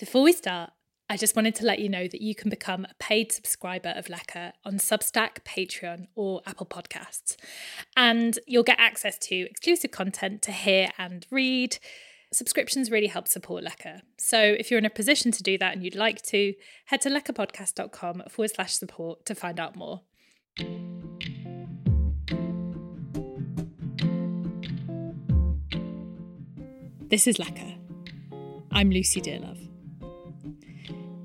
Before we start, I just wanted to let you know that you can become a paid subscriber of Lecker on Substack, Patreon, or Apple Podcasts. And you'll get access to exclusive content to hear and read. Subscriptions really help support Lecker. So if you're in a position to do that and you'd like to, head to leckerpodcast.com forward slash support to find out more. This is Lecker. I'm Lucy Dearlove.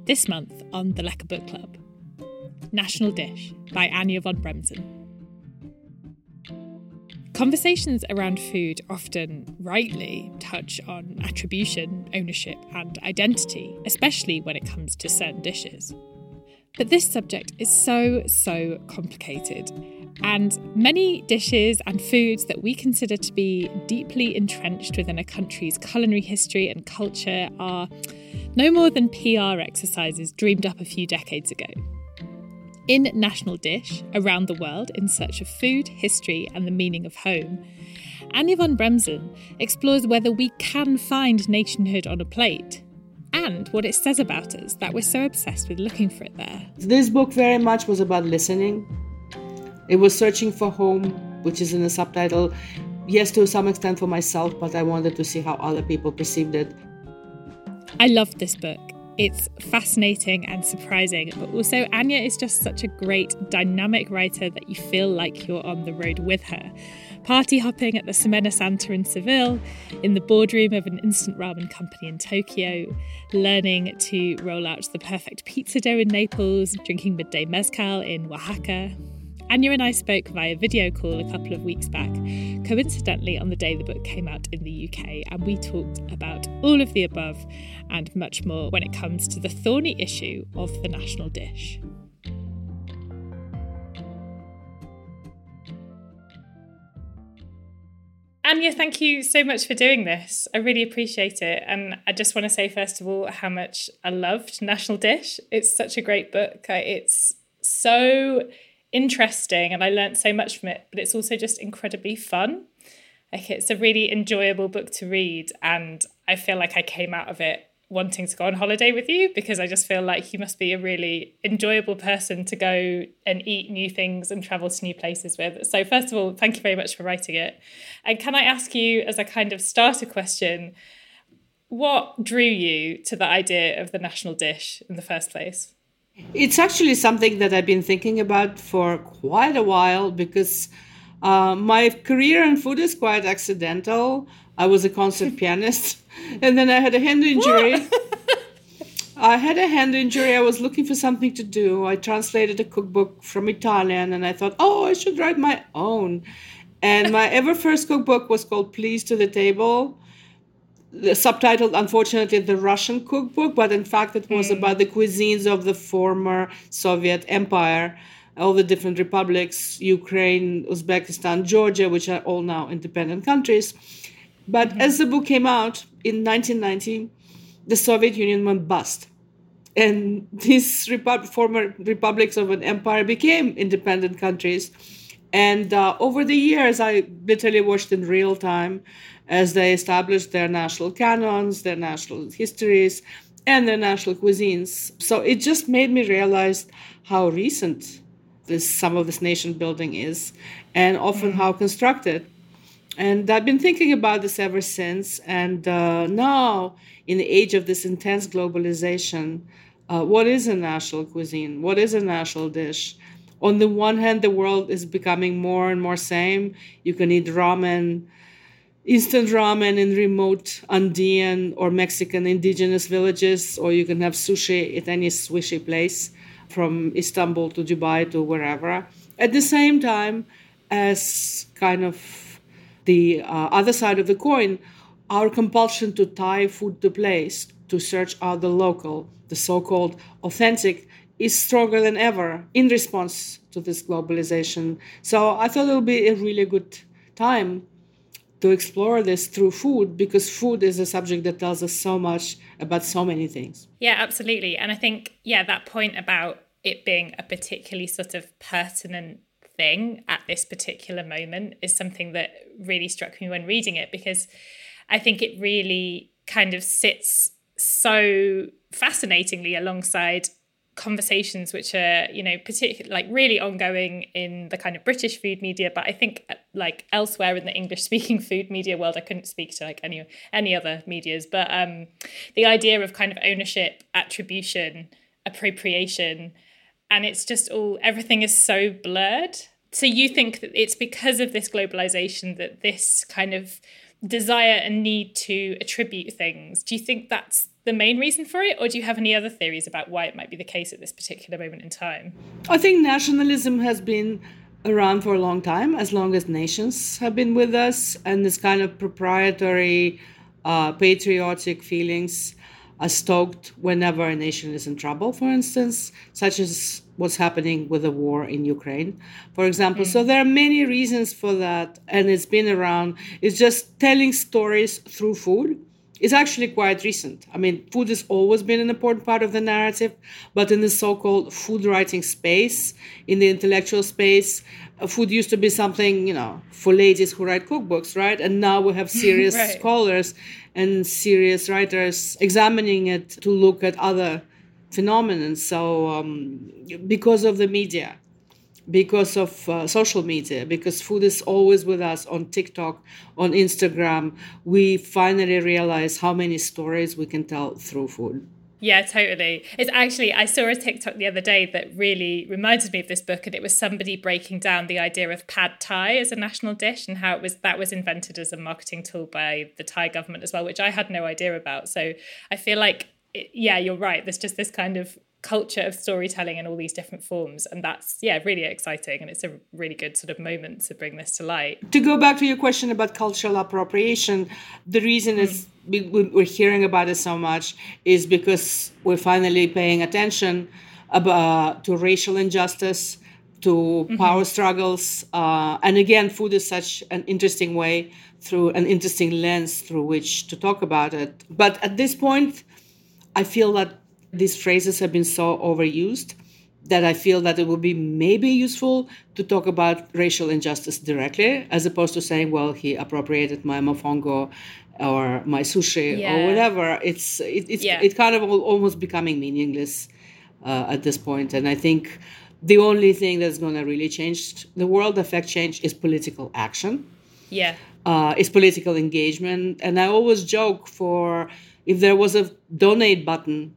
This month on the Lecker Book Club National Dish by Anya von Bremzen. Conversations around food often, rightly, touch on attribution, ownership, and identity, especially when it comes to certain dishes. But this subject is so, so complicated, and many dishes and foods that we consider to be deeply entrenched within a country's culinary history and culture are no more than PR exercises dreamed up a few decades ago. In National Dish, Around the World in Search of Food, History, and the Meaning of Home, Anya von Bremzen explores whether we can find nationhood on a plate and what it says about us that we're so obsessed with looking for it there. This book very much was about listening. It was searching for home, which is in the subtitle. Yes, to some extent for myself, but I wanted to see how other people perceived it. I loved this book. It's fascinating and surprising, but also Anya is just such a great, dynamic writer that you feel like you're on the road with her. Party hopping at the Semana Santa in Seville, in the boardroom of an instant ramen company in Tokyo, learning to roll out the perfect pizza dough in Naples, drinking midday mezcal in Oaxaca, Anya and I spoke via video call a couple of weeks back, coincidentally on the day the book came out in the UK, and we talked about all of the above and much more when it comes to the thorny issue of the national dish. Anya, thank you so much for doing this. I really appreciate it. And I just want to say, first of all, how much I loved National Dish. It's such a great book. It's so interesting and I learned so much from it, but it's also just incredibly fun. Like it's a really enjoyable book to read and I feel like I came out of it wanting to go on holiday with you because I just feel like you must be a really enjoyable person to go and eat new things and travel to new places with. So first of all, thank you very much for writing it. And can I ask you as a kind of starter question, what drew you to the idea of the national dish in the first place? It's actually something that I've been thinking about for quite a while because uh, my career in food is quite accidental. I was a concert pianist, and then I had a hand injury. I had a hand injury. I was looking for something to do. I translated a cookbook from Italian, and I thought, oh, I should write my own. And my ever first cookbook was called Please to the Table subtitled unfortunately the russian cookbook but in fact it was mm. about the cuisines of the former soviet empire all the different republics ukraine uzbekistan georgia which are all now independent countries but mm-hmm. as the book came out in 1990 the soviet union went bust and these Repu- former republics of an empire became independent countries and uh, over the years i literally watched in real time as they established their national canons, their national histories, and their national cuisines. So it just made me realize how recent this some of this nation building is, and often how constructed. And I've been thinking about this ever since. And uh, now, in the age of this intense globalization, uh, what is a national cuisine? What is a national dish? On the one hand, the world is becoming more and more same. You can eat ramen instant ramen in remote Andean or Mexican indigenous villages, or you can have sushi at any sushi place from Istanbul to Dubai to wherever. At the same time, as kind of the uh, other side of the coin, our compulsion to tie food to place, to search out the local, the so called authentic, is stronger than ever in response to this globalization. So I thought it would be a really good time to explore this through food because food is a subject that tells us so much about so many things. Yeah, absolutely. And I think, yeah, that point about it being a particularly sort of pertinent thing at this particular moment is something that really struck me when reading it because I think it really kind of sits so fascinatingly alongside conversations which are you know particularly like really ongoing in the kind of british food media but i think like elsewhere in the english speaking food media world i couldn't speak to like any any other medias but um the idea of kind of ownership attribution appropriation and it's just all everything is so blurred. So you think that it's because of this globalization that this kind of desire and need to attribute things. Do you think that's the main reason for it, or do you have any other theories about why it might be the case at this particular moment in time? I think nationalism has been around for a long time, as long as nations have been with us, and this kind of proprietary, uh, patriotic feelings are stoked whenever a nation is in trouble, for instance, such as what's happening with the war in Ukraine, for example. Mm. So there are many reasons for that, and it's been around. It's just telling stories through food is actually quite recent. I mean, food has always been an important part of the narrative, but in the so called food writing space, in the intellectual space, uh, food used to be something, you know, for ladies who write cookbooks, right? And now we have serious right. scholars and serious writers examining it to look at other phenomena. So, um, because of the media, because of uh, social media, because food is always with us on TikTok, on Instagram. We finally realize how many stories we can tell through food. Yeah, totally. It's actually, I saw a TikTok the other day that really reminded me of this book, and it was somebody breaking down the idea of pad thai as a national dish and how it was that was invented as a marketing tool by the Thai government as well, which I had no idea about. So I feel like, it, yeah, you're right. There's just this kind of culture of storytelling in all these different forms and that's yeah really exciting and it's a really good sort of moment to bring this to light to go back to your question about cultural appropriation the reason mm. is we're hearing about it so much is because we're finally paying attention about to racial injustice to mm-hmm. power struggles uh, and again food is such an interesting way through an interesting lens through which to talk about it but at this point i feel that these phrases have been so overused that I feel that it would be maybe useful to talk about racial injustice directly, as opposed to saying, "Well, he appropriated my mofongo or my sushi yeah. or whatever." It's it, it's yeah. it kind of almost becoming meaningless uh, at this point. point, and I think the only thing that's going to really change the world, affect change, is political action. Yeah, uh, is political engagement, and I always joke for if there was a donate button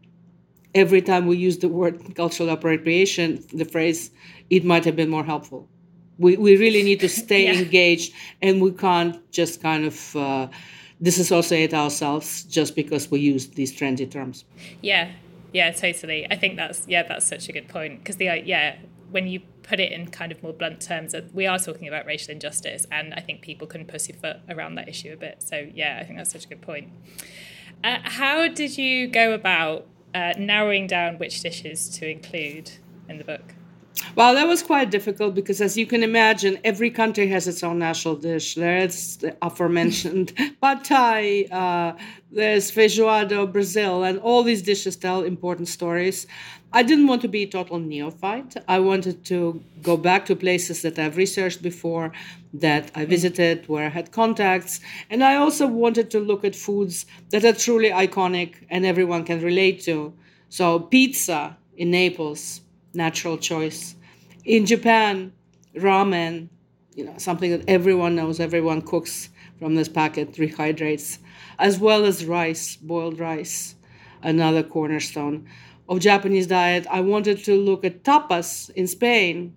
every time we use the word cultural appropriation, the phrase, it might have been more helpful. We, we really need to stay yeah. engaged and we can't just kind of uh, disassociate ourselves just because we use these trendy terms. Yeah, yeah, totally. I think that's, yeah, that's such a good point because the, yeah, when you put it in kind of more blunt terms, uh, we are talking about racial injustice, and I think people can pussyfoot around that issue a bit. So yeah, I think that's such a good point. Uh, how did you go about uh, narrowing down which dishes to include in the book? Well, that was quite difficult because, as you can imagine, every country has its own national dish. There's the aforementioned pad thai, uh, there's feijoada, Brazil, and all these dishes tell important stories. I didn't want to be a total neophyte. I wanted to go back to places that I've researched before, that I visited, where I had contacts. And I also wanted to look at foods that are truly iconic and everyone can relate to. So, pizza in Naples, natural choice. In Japan, ramen, you know, something that everyone knows, everyone cooks from this packet, rehydrates, as well as rice, boiled rice, another cornerstone of Japanese diet, I wanted to look at tapas in Spain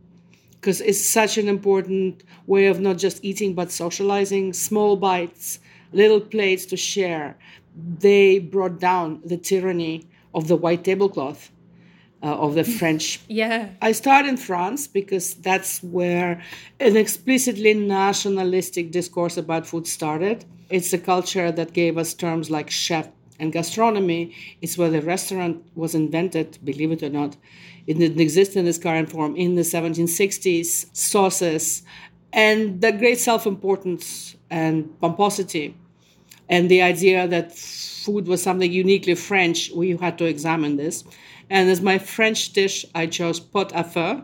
because it's such an important way of not just eating but socializing, small bites, little plates to share. They brought down the tyranny of the white tablecloth. Uh, of the French. yeah. I start in France because that's where an explicitly nationalistic discourse about food started. It's a culture that gave us terms like chef and gastronomy It's where the restaurant was invented, believe it or not. It didn't exist in its current form in the 1760s. Sauces and the great self importance and pomposity, and the idea that food was something uniquely French, we had to examine this. And as my French dish, I chose pot au feu,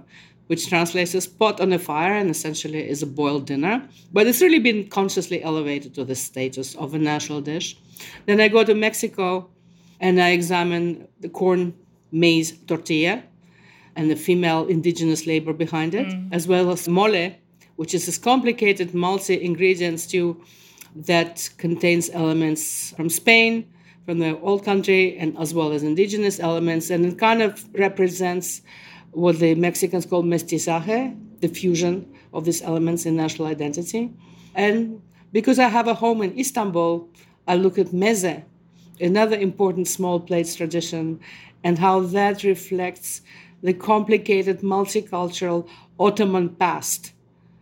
which translates as pot on a fire and essentially is a boiled dinner. But it's really been consciously elevated to the status of a national dish. Then I go to Mexico and I examine the corn maize tortilla and the female indigenous labor behind it, mm. as well as mole, which is this complicated multi ingredient stew that contains elements from Spain, from the old country, and as well as indigenous elements. And it kind of represents what the Mexicans call mestizaje, the fusion of these elements in national identity. And because I have a home in Istanbul, I look at meze, another important small plates tradition, and how that reflects the complicated multicultural Ottoman past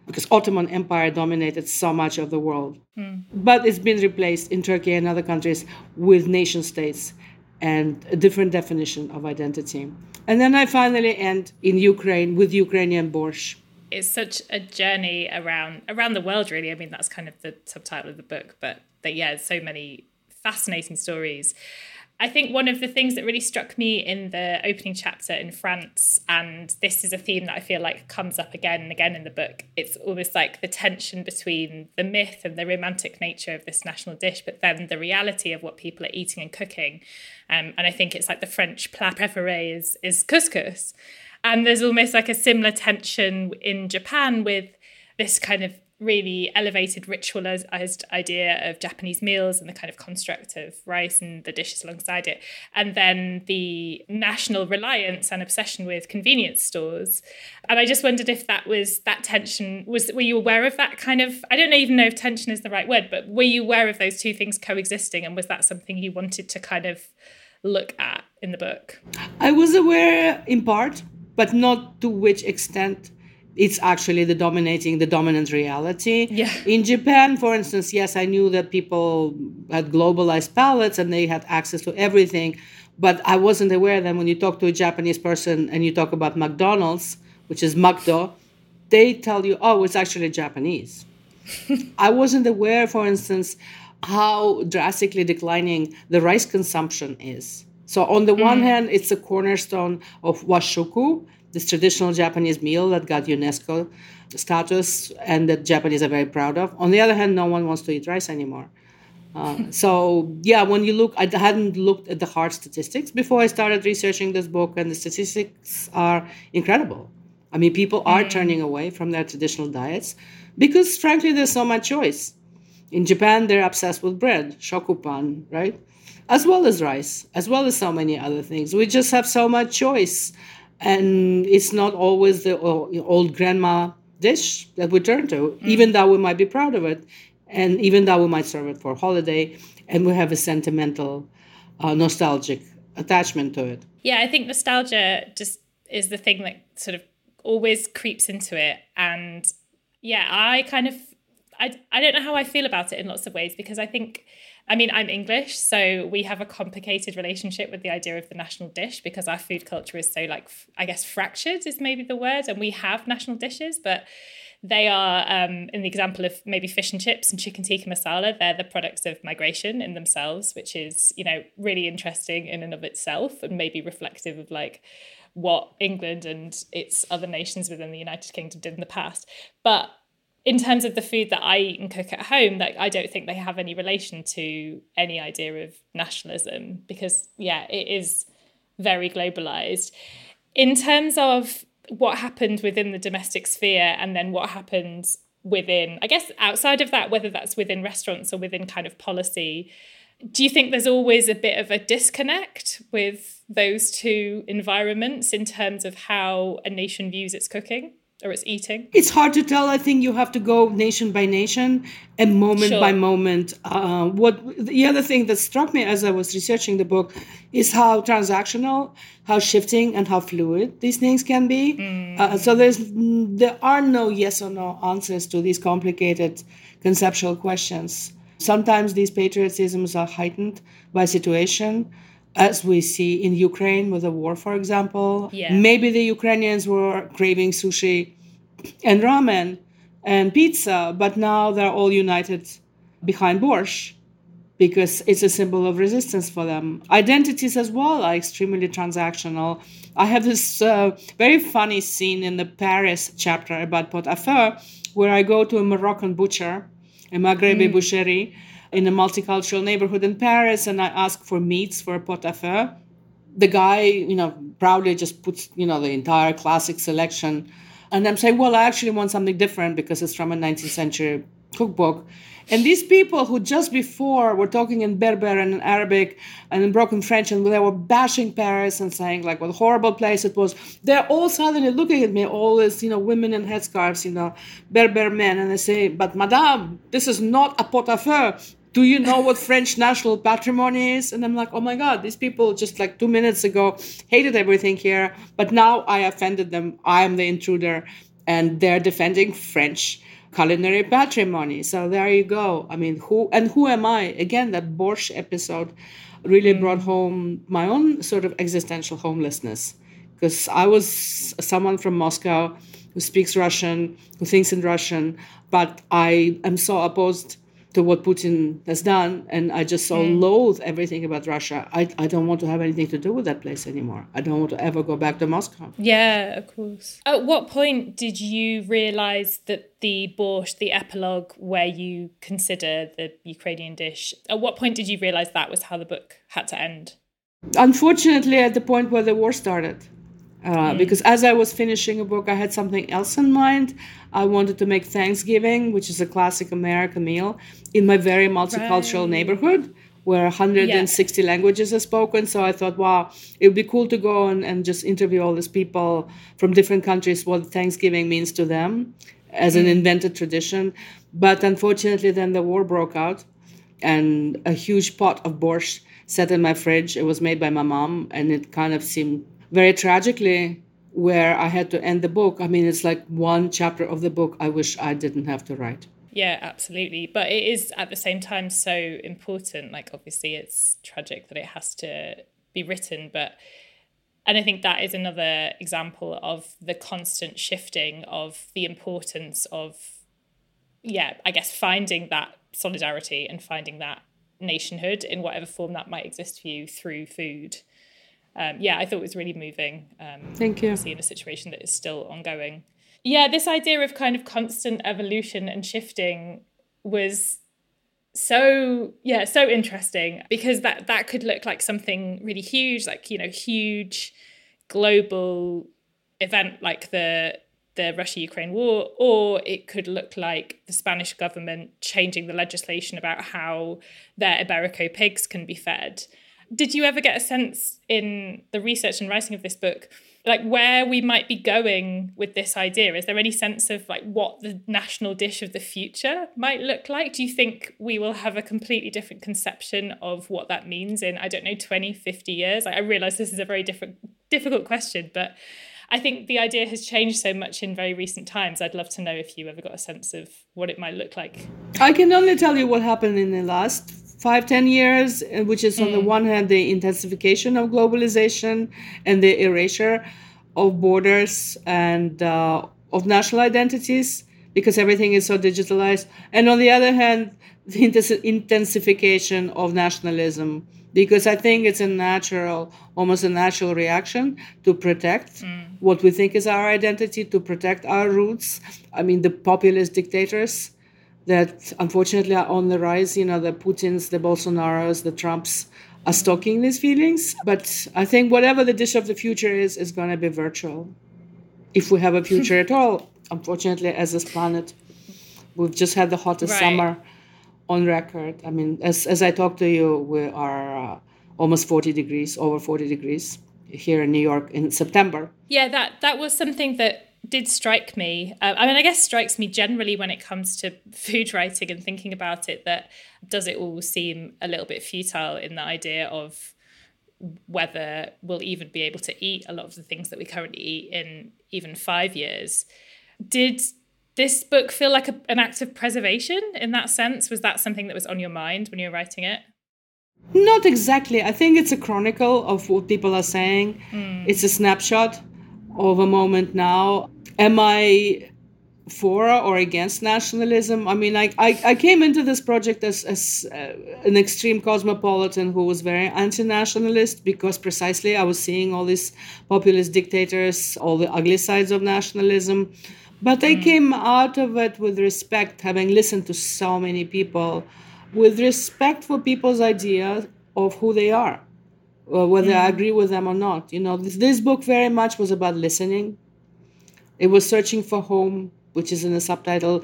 because Ottoman Empire dominated so much of the world. Mm. But it's been replaced in Turkey and other countries with nation states and a different definition of identity. And then I finally end in Ukraine with Ukrainian borscht. It's such a journey around around the world, really. I mean, that's kind of the subtitle of the book, but that yeah, so many fascinating stories. I think one of the things that really struck me in the opening chapter in France, and this is a theme that I feel like comes up again and again in the book, it's almost like the tension between the myth and the romantic nature of this national dish, but then the reality of what people are eating and cooking. Um, and I think it's like the French plat préféré is, is couscous. And there's almost like a similar tension in Japan with this kind of really elevated ritualized idea of Japanese meals and the kind of construct of rice and the dishes alongside it. And then the national reliance and obsession with convenience stores. And I just wondered if that was that tension was were you aware of that kind of I don't even know if tension is the right word, but were you aware of those two things coexisting and was that something you wanted to kind of look at in the book? I was aware in part, but not to which extent it's actually the dominating the dominant reality yeah. in japan for instance yes i knew that people had globalized palates and they had access to everything but i wasn't aware that when you talk to a japanese person and you talk about mcdonald's which is makdo they tell you oh it's actually japanese i wasn't aware for instance how drastically declining the rice consumption is so on the mm. one hand it's a cornerstone of washoku this traditional Japanese meal that got UNESCO status and that Japanese are very proud of. On the other hand, no one wants to eat rice anymore. Uh, so yeah, when you look, I hadn't looked at the hard statistics before I started researching this book, and the statistics are incredible. I mean, people are mm. turning away from their traditional diets because, frankly, there's so much choice. In Japan, they're obsessed with bread, shokupan, right? As well as rice, as well as so many other things. We just have so much choice and it's not always the old grandma dish that we turn to, mm. even though we might be proud of it, and even though we might serve it for a holiday, and we have a sentimental, uh, nostalgic attachment to it. Yeah, I think nostalgia just is the thing that sort of always creeps into it, and yeah, I kind of, I I don't know how I feel about it in lots of ways because I think I mean, I'm English, so we have a complicated relationship with the idea of the national dish because our food culture is so, like, I guess, fractured is maybe the word. And we have national dishes, but they are, um, in the example of maybe fish and chips and chicken tikka masala, they're the products of migration in themselves, which is, you know, really interesting in and of itself and maybe reflective of like what England and its other nations within the United Kingdom did in the past. But in terms of the food that I eat and cook at home, that I don't think they have any relation to any idea of nationalism because, yeah, it is very globalized. In terms of what happened within the domestic sphere and then what happened within, I guess, outside of that, whether that's within restaurants or within kind of policy, do you think there's always a bit of a disconnect with those two environments in terms of how a nation views its cooking? Or it's eating? It's hard to tell. I think you have to go nation by nation and moment sure. by moment. Uh, what the other thing that struck me as I was researching the book is how transactional, how shifting, and how fluid these things can be. Mm. Uh, so there's there are no yes or no answers to these complicated conceptual questions. Sometimes these patriotisms are heightened by situation as we see in Ukraine with the war, for example. Yeah. Maybe the Ukrainians were craving sushi and ramen and pizza, but now they're all united behind borscht because it's a symbol of resistance for them. Identities as well are extremely transactional. I have this uh, very funny scene in the Paris chapter about pot au feu where I go to a Moroccan butcher, a Maghrebi mm. boucherie, in a multicultural neighborhood in Paris and I ask for meats for a pot au feu. The guy, you know, proudly just puts, you know, the entire classic selection. And I'm saying, well, I actually want something different because it's from a 19th century cookbook. And these people who just before were talking in Berber and in Arabic and in broken French, and they were bashing Paris and saying like what a horrible place it was, they're all suddenly looking at me, all these you know women in headscarves, you know, Berber men, and they say, "But Madame, this is not a pot au feu. Do you know what French national patrimony is?" And I'm like, "Oh my God, these people just like two minutes ago hated everything here, but now I offended them. I am the intruder." And they're defending French culinary patrimony. So there you go. I mean, who and who am I? Again, that Borscht episode really mm. brought home my own sort of existential homelessness because I was someone from Moscow who speaks Russian, who thinks in Russian, but I am so opposed to what Putin has done, and I just so mm. loathe everything about Russia. I, I don't want to have anything to do with that place anymore. I don't want to ever go back to Moscow. Yeah, of course. At what point did you realize that the borscht, the epilogue, where you consider the Ukrainian dish, at what point did you realize that was how the book had to end? Unfortunately, at the point where the war started. Uh, mm. Because as I was finishing a book, I had something else in mind. I wanted to make Thanksgiving, which is a classic American meal, in my very multicultural right. neighborhood where 160 yeah. languages are spoken. So I thought, wow, it would be cool to go and, and just interview all these people from different countries, what Thanksgiving means to them as an mm. invented tradition. But unfortunately, then the war broke out, and a huge pot of borscht sat in my fridge. It was made by my mom, and it kind of seemed very tragically where I had to end the book. I mean, it's like one chapter of the book I wish I didn't have to write. Yeah, absolutely. But it is at the same time so important. Like, obviously, it's tragic that it has to be written, but and I think that is another example of the constant shifting of the importance of, yeah, I guess finding that solidarity and finding that nationhood in whatever form that might exist for you through food um, yeah, I thought it was really moving. Um, Thank you. See in a situation that is still ongoing. Yeah, this idea of kind of constant evolution and shifting was so yeah so interesting because that that could look like something really huge like you know huge global event like the the Russia Ukraine war, or it could look like the Spanish government changing the legislation about how their Iberico pigs can be fed. Did you ever get a sense in the research and writing of this book, like where we might be going with this idea? Is there any sense of like what the national dish of the future might look like? Do you think we will have a completely different conception of what that means in, I don't know, 20, 50 years? I realize this is a very different, difficult question, but I think the idea has changed so much in very recent times. I'd love to know if you ever got a sense of what it might look like. I can only tell you what happened in the last five ten years, uh, which is on mm. the one hand the intensification of globalization and the erasure of borders and uh, of national identities because everything is so digitalized, and on the other hand, the intensification of nationalism because I think it's a natural, almost a natural reaction to protect mm. what we think is our identity, to protect our roots. I mean, the populist dictators that unfortunately are on the rise. You know, the Putins, the Bolsonaros, the Trumps are stoking these feelings. But I think whatever the dish of the future is, is going to be virtual. If we have a future at all, unfortunately, as this planet, we've just had the hottest right. summer on record. I mean, as, as I talk to you, we are uh, almost 40 degrees, over 40 degrees here in New York in September. Yeah, that that was something that did strike me. Uh, I mean, I guess strikes me generally when it comes to food writing and thinking about it that does it all seem a little bit futile in the idea of whether we'll even be able to eat a lot of the things that we currently eat in even five years. Did this book feel like a, an act of preservation in that sense? Was that something that was on your mind when you were writing it? Not exactly. I think it's a chronicle of what people are saying. Mm. It's a snapshot of a moment now am I for or against nationalism? I mean, I, I, I came into this project as, as uh, an extreme cosmopolitan who was very anti nationalist because precisely I was seeing all these populist dictators, all the ugly sides of nationalism. But I mm. came out of it with respect, having listened to so many people with respect for people's idea of who they are, whether mm. I agree with them or not. You know, this, this book very much was about listening. It was searching for home, which is in the subtitle.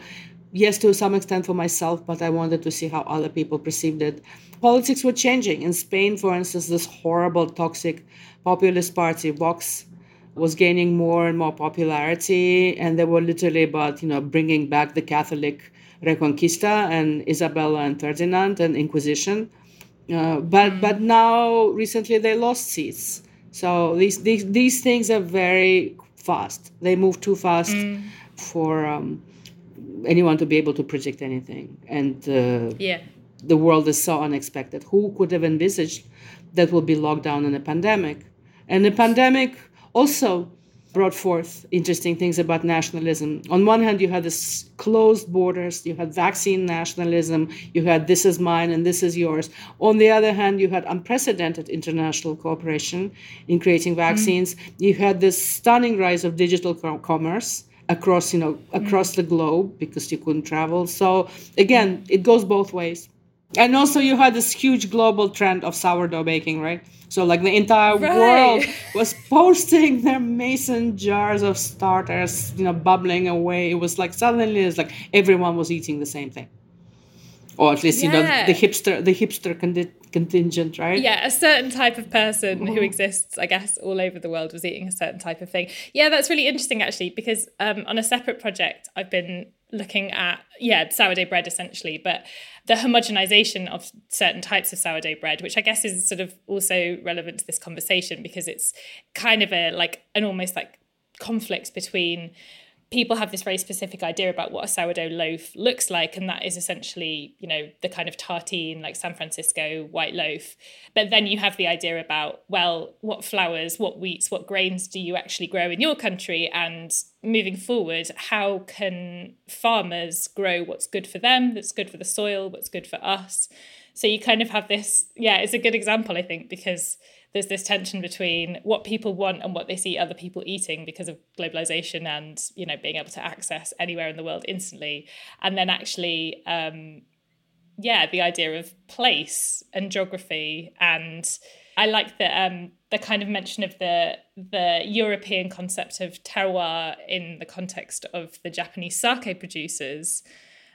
Yes, to some extent for myself, but I wanted to see how other people perceived it. Politics were changing. In Spain, for instance, this horrible, toxic populist party, Vox, was gaining more and more popularity, and they were literally about, you know, bringing back the Catholic Reconquista and Isabella and Ferdinand and Inquisition. Uh, but mm. but now recently they lost seats. So these these these things are very fast. They move too fast mm. for um, anyone to be able to predict anything. And uh, yeah, the world is so unexpected. Who could have envisaged that we'll be locked down in a pandemic? And the pandemic also brought forth interesting things about nationalism. On one hand, you had this closed borders, you had vaccine nationalism, you had this is mine and this is yours. On the other hand, you had unprecedented international cooperation in creating vaccines. Mm. You had this stunning rise of digital commerce across you know across mm. the globe because you couldn't travel so again it goes both ways and also you had this huge global trend of sourdough baking right so like the entire right. world was posting their mason jars of starters, you know, bubbling away. It was like suddenly it's like everyone was eating the same thing. Or at least, yeah. you know, the hipster the hipster contingent, right? Yeah, a certain type of person mm-hmm. who exists, I guess, all over the world was eating a certain type of thing. Yeah, that's really interesting actually, because um, on a separate project I've been looking at yeah sourdough bread essentially but the homogenization of certain types of sourdough bread which i guess is sort of also relevant to this conversation because it's kind of a like an almost like conflict between people have this very specific idea about what a sourdough loaf looks like and that is essentially you know the kind of tartine like san francisco white loaf. But then you have the idea about well what flours what wheats what grains do you actually grow in your country? And moving forward how can farmers grow what's good for them that's good for the soil what's good for us? So you kind of have this yeah it's a good example i think because there's this tension between what people want and what they see other people eating because of globalization and you know being able to access anywhere in the world instantly. And then actually um, yeah the idea of place and geography and I like the um, the kind of mention of the the European concept of terroir in the context of the Japanese sake producers,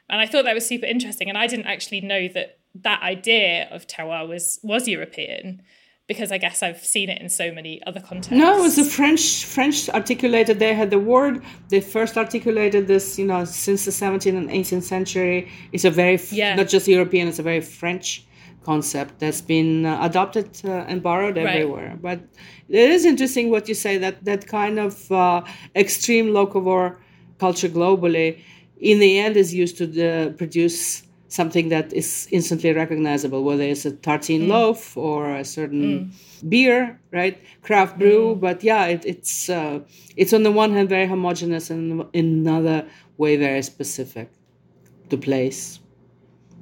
and I thought that was super interesting. And I didn't actually know that that idea of terroir was was European because I guess I've seen it in so many other contexts. No, it was the French French articulated. They had the word. They first articulated this, you know, since the 17th and 18th century. It's a very yeah. not just European. It's a very French concept that's been uh, adopted uh, and borrowed everywhere. Right. But it is interesting what you say that that kind of uh, extreme locavore culture globally, in the end, is used to the, produce something that is instantly recognizable, whether it's a tartine mm. loaf or a certain mm. beer, right? Craft brew. Mm. But yeah, it, it's uh, it's on the one hand very homogenous and in another way very specific to place.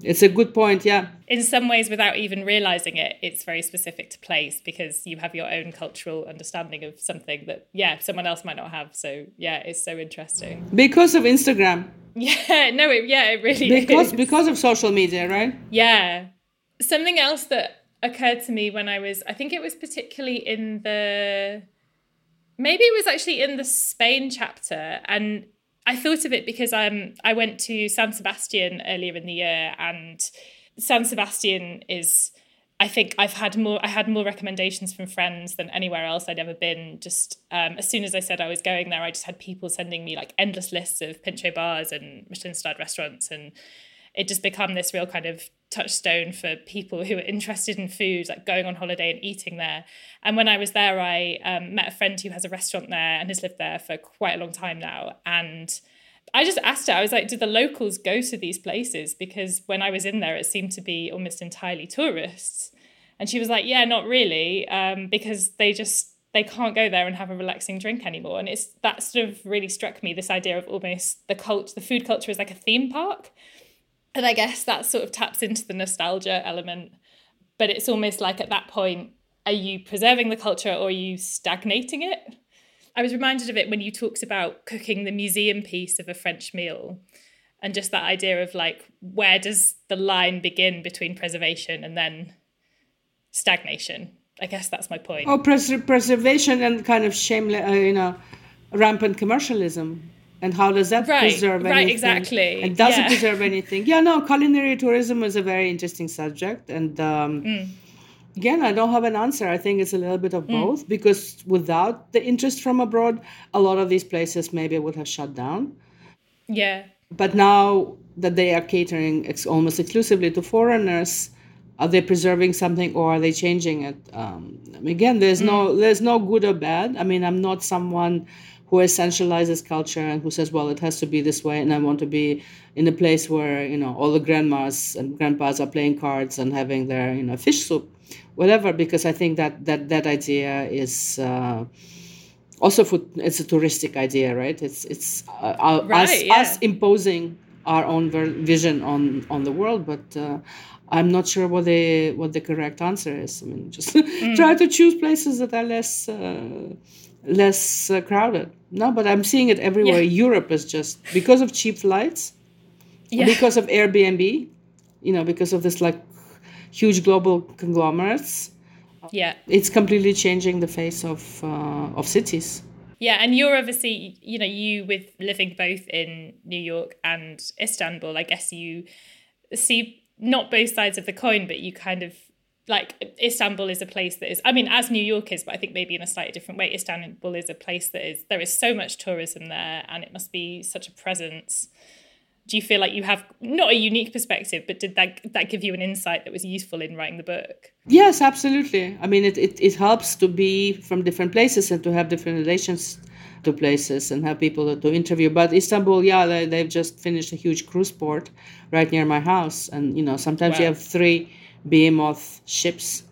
It's a good point, yeah. In some ways, without even realizing it, it's very specific to place because you have your own cultural understanding of something that, yeah, someone else might not have. So, yeah, it's so interesting. Because of Instagram. Yeah, no, it, yeah, it really because is. because of social media, right? Yeah. Something else that occurred to me when I was, I think it was particularly in the, maybe it was actually in the Spain chapter, and I thought of it because um I went to San Sebastian earlier in the year, and San Sebastian is I think I've had more I had more recommendations from friends than anywhere else I'd ever been. Just um, as soon as I said I was going there, I just had people sending me like endless lists of Pincho bars and Michelin starred restaurants and it just become this real kind of touchstone for people who are interested in food, like going on holiday and eating there. And when I was there, I um, met a friend who has a restaurant there and has lived there for quite a long time now. And I just asked her, I was like, do the locals go to these places? Because when I was in there, it seemed to be almost entirely tourists. And she was like, yeah, not really, um, because they just they can't go there and have a relaxing drink anymore. And it's that sort of really struck me this idea of almost the cult, the food culture is like a theme park. And I guess that sort of taps into the nostalgia element. But it's almost like at that point, are you preserving the culture or are you stagnating it? I was reminded of it when you talked about cooking the museum piece of a French meal. and just that idea of like where does the line begin between preservation and then stagnation i guess that's my point oh pres- preservation and kind of shameless uh, you know rampant commercialism and how does that right, preserve right, anything? exactly. And does yeah. it preserve anything? Yeah, no, culinary tourism is a very interesting subject. And um, mm. Again, I don't have an answer. I think it's a little bit of both because without the interest from abroad, a lot of these places maybe would have shut down. Yeah. But now that they are catering ex- almost exclusively to foreigners, are they preserving something or are they changing it? Um, again, there's no there's no good or bad. I mean, I'm not someone who essentializes culture and who says, well, it has to be this way, and I want to be in a place where you know all the grandmas and grandpas are playing cards and having their you know fish soup, whatever. Because I think that that that idea is. Uh, also, for, it's a touristic idea, right? It's it's uh, right, us, yeah. us imposing our own ver- vision on on the world, but uh, I'm not sure what the what the correct answer is. I mean, just Mm. try to choose places that are less uh, less uh, crowded. No, but I'm seeing it everywhere. Yeah. Europe is just because of cheap flights, Yeah. because of Airbnb, you know, because of this like huge global conglomerates. yeah. It's completely changing the face of uh, of cities. Yeah, and you're obviously, you know, you with living both in New York and Istanbul, I guess you see not both sides of the coin, but you kind of like Istanbul is a place that is, I mean, as New York is, but I think maybe in a slightly different way, Istanbul is a place that is, there is so much tourism there and it must be such a presence. Do you feel like you have not a unique perspective, but did that that give you an insight that was useful in writing the book? Yes, absolutely. I mean, it, it, it helps to be from different places and to have different relations to places and have people to interview. But Istanbul, yeah, they, they've just finished a huge cruise port right near my house. And, you know, sometimes you have three behemoth ships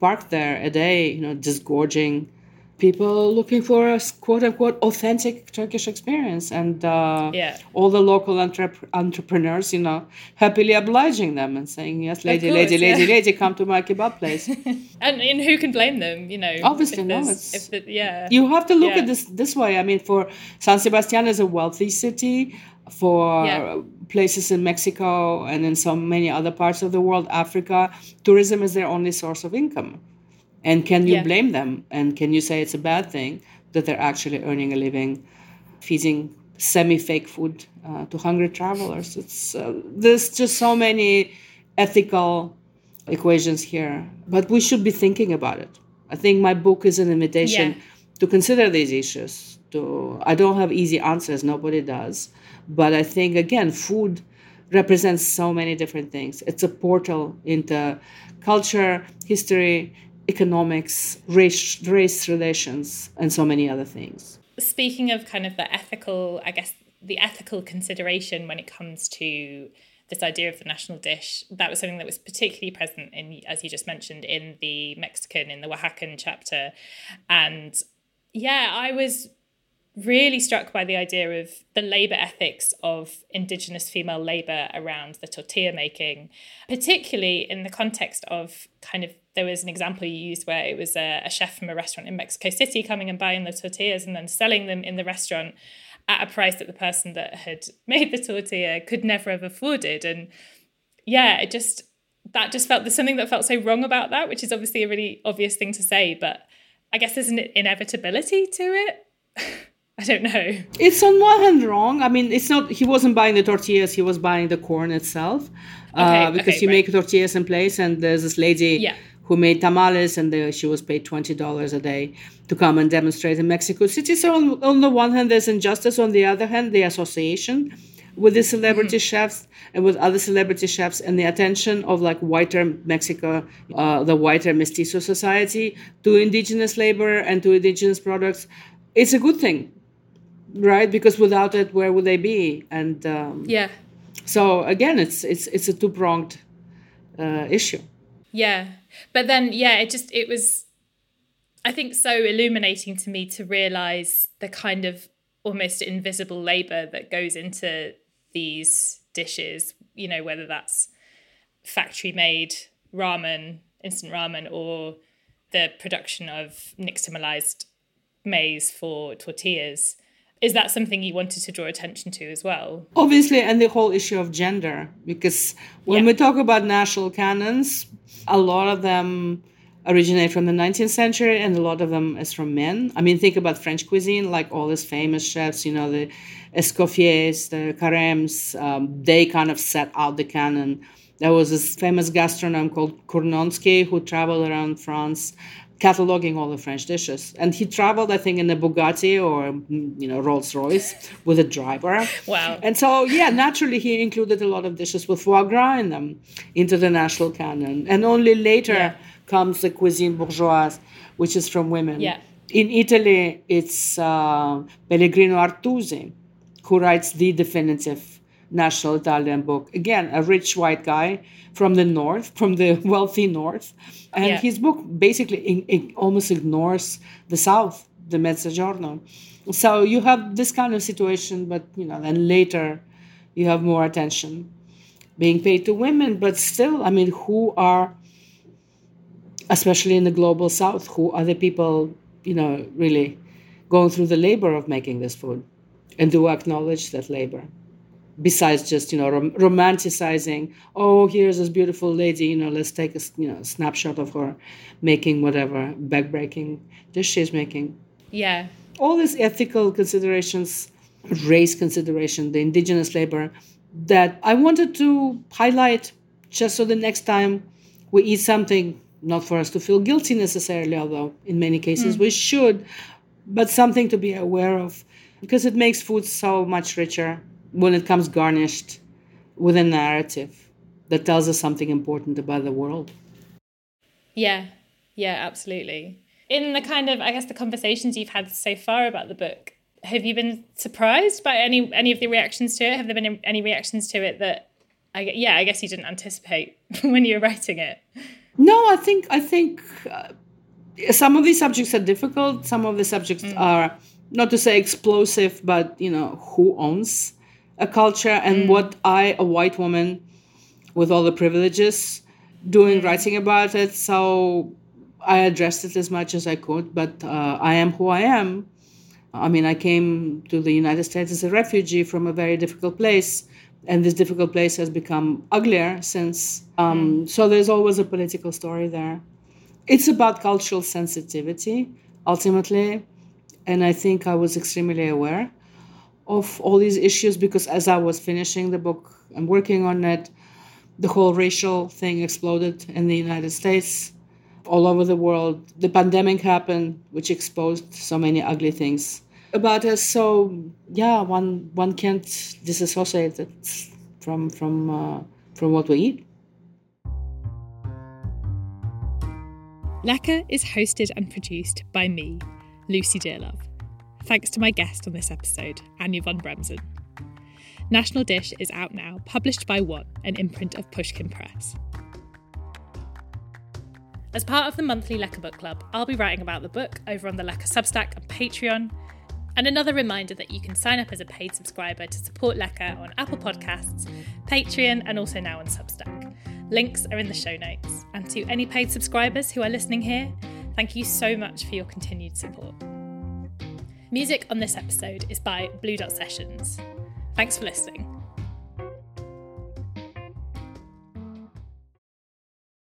parked there a day, you know, disgorging people looking for a quote unquote authentic Turkish experience. And uh, Yeah. all the local entrep- entrepreneurs, you know, happily obliging them and saying, yes, lady, course, lady, lady, yeah. lady, come to my kebab place. And, and who can blame them, you know? Obviously, if no, it's- the, yeah. you have to look Yeah. at this this way. I mean, for San Sebastian is a wealthy city. For places in Mexico and in so many other parts of the world, Africa, tourism is their only source of income. And can you Yeah. blame them? And can you say it's a bad thing that they're actually earning a living, feeding semi-fake food uh, to hungry travelers? It's uh, there's just so many ethical equations here, but we should be thinking about it. I think my book is an invitation Yeah. to consider these issues. To I don't have easy answers, nobody does, but I think again, food represents so many different things. It's a portal into culture, history, economics, race, race relations, and so many other things. speaking of kind of the ethical, I guess the ethical consideration when it comes to this idea of the national dish, that was something that was particularly present in, as you just mentioned, in the Mexican, in the Oaxacan chapter. And yeah, I was really struck by the idea of the labor ethics of indigenous female labor around the tortilla making, particularly in the context of kind of there was an example you used where it was a, a chef from a restaurant in Mexico City coming and buying the tortillas and then selling them in the restaurant at a price that the person that had made the tortilla could never have afforded. And yeah, it just that just felt there's something that felt so wrong about that, which is obviously a really obvious thing to say, but I guess there's an inevitability to it. I don't know. It's on one hand wrong. I mean, it's not. He wasn't buying the tortillas; he was buying the corn itself, uh, because okay, you right. make tortillas in place. And there's this lady Yeah. who made tamales, and the, she was paid twenty dollars a day to come and demonstrate in Mexico City. So on, on the one hand, there's injustice. On the other hand, the association with the celebrity chefs and with other celebrity chefs and the attention of like whiter Mexico, uh, the whiter mestizo society to indigenous labor and to indigenous products. It's a good thing right because without it where would they be and um, Yeah. so again it's it's it's a two-pronged uh, issue Yeah. But then, yeah, it just, it was, I think, so illuminating to me to realize the kind of almost invisible labor that goes into these dishes, you know, whether that's factory made ramen, instant ramen, or the production of nixtamalized maize for tortillas. Is that something you wanted to draw attention to as well? Obviously, and the whole issue of gender, because when yeah. we talk about national canons, a lot of them originate from the 19th century and a lot of them is from men. I mean, think about French cuisine, like all these famous chefs, you know, the Escoffiers, the Carêmes, um, they kind of set out the canon. There was this famous gastronom called Curnonsky who traveled around France cataloging all the French dishes. And he traveled, I think, in a Bugatti or you know Rolls Royce with a driver. Wow! And so, yeah, naturally, he included a lot of dishes with foie gras in them into the national canon. And only later yeah. comes the cuisine bourgeoise, which is from women. Yeah. In Italy, it's uh, Pellegrino Artusi who writes the definitive national Italian book. Again, a rich white guy from the north, from the wealthy north. And yeah. his book basically in, in almost ignores the south, the Mezzogiorno. So you have this kind of situation, but you know, then later you have more attention being paid to women. But still, I mean, who are, especially in the global south, who are the people, you know, really going through the labor of making this food? And do acknowledge that labor? Besides just you know rom- romanticizing oh here's this beautiful lady you know let's take a you know snapshot of her making whatever backbreaking dish she's making. Yeah. All these ethical considerations race consideration the indigenous labor that i wanted to highlight just so the next time we eat something not for us to feel guilty necessarily although in many cases mm. we should but something to be aware of because it makes food so much richer when it comes garnished with a narrative that tells us something important about the world. Yeah, yeah, absolutely. In the kind of, I guess, the conversations you've had so far about the book, have you been surprised by any any of the reactions to it? Have there been any reactions to it that, I yeah, I guess you didn't anticipate when you were writing it? No, I think I think uh, some of these subjects are difficult. Some of the subjects mm. are not to say explosive, but you know, who owns a culture and mm. what I, a white woman with all the privileges, doing writing about it. So I addressed it as much as I could, but uh, I am who I am. I mean, I came to the United States as a refugee from a very difficult place, and this difficult place has become uglier since. Um, mm. So there's always a political story there. It's about cultural sensitivity, ultimately, and I think I was extremely aware of all these issues because as I was finishing the book and working on it, the whole racial thing exploded in the United States, all over the world. The pandemic happened, which exposed so many ugly things about us. So yeah, one one can't disassociate it from from uh, from what we eat. Lecker is hosted and produced by me, Lucy Dearlove thanks to my guest on this episode, Anya von Bremzen. National Dish is out now, published by ONE, an imprint of Pushkin Press. As part of the monthly Lecker Book Club, I'll be writing about the book over on the Lecker Substack and Patreon. And another reminder that you can sign up as a paid subscriber to support Lecker on Apple Podcasts, Patreon, and also now on Substack. Links are in the show notes. And to any paid subscribers who are listening here, thank you so much for your continued support. Music on this episode is by Blue Dot Sessions. Thanks for listening.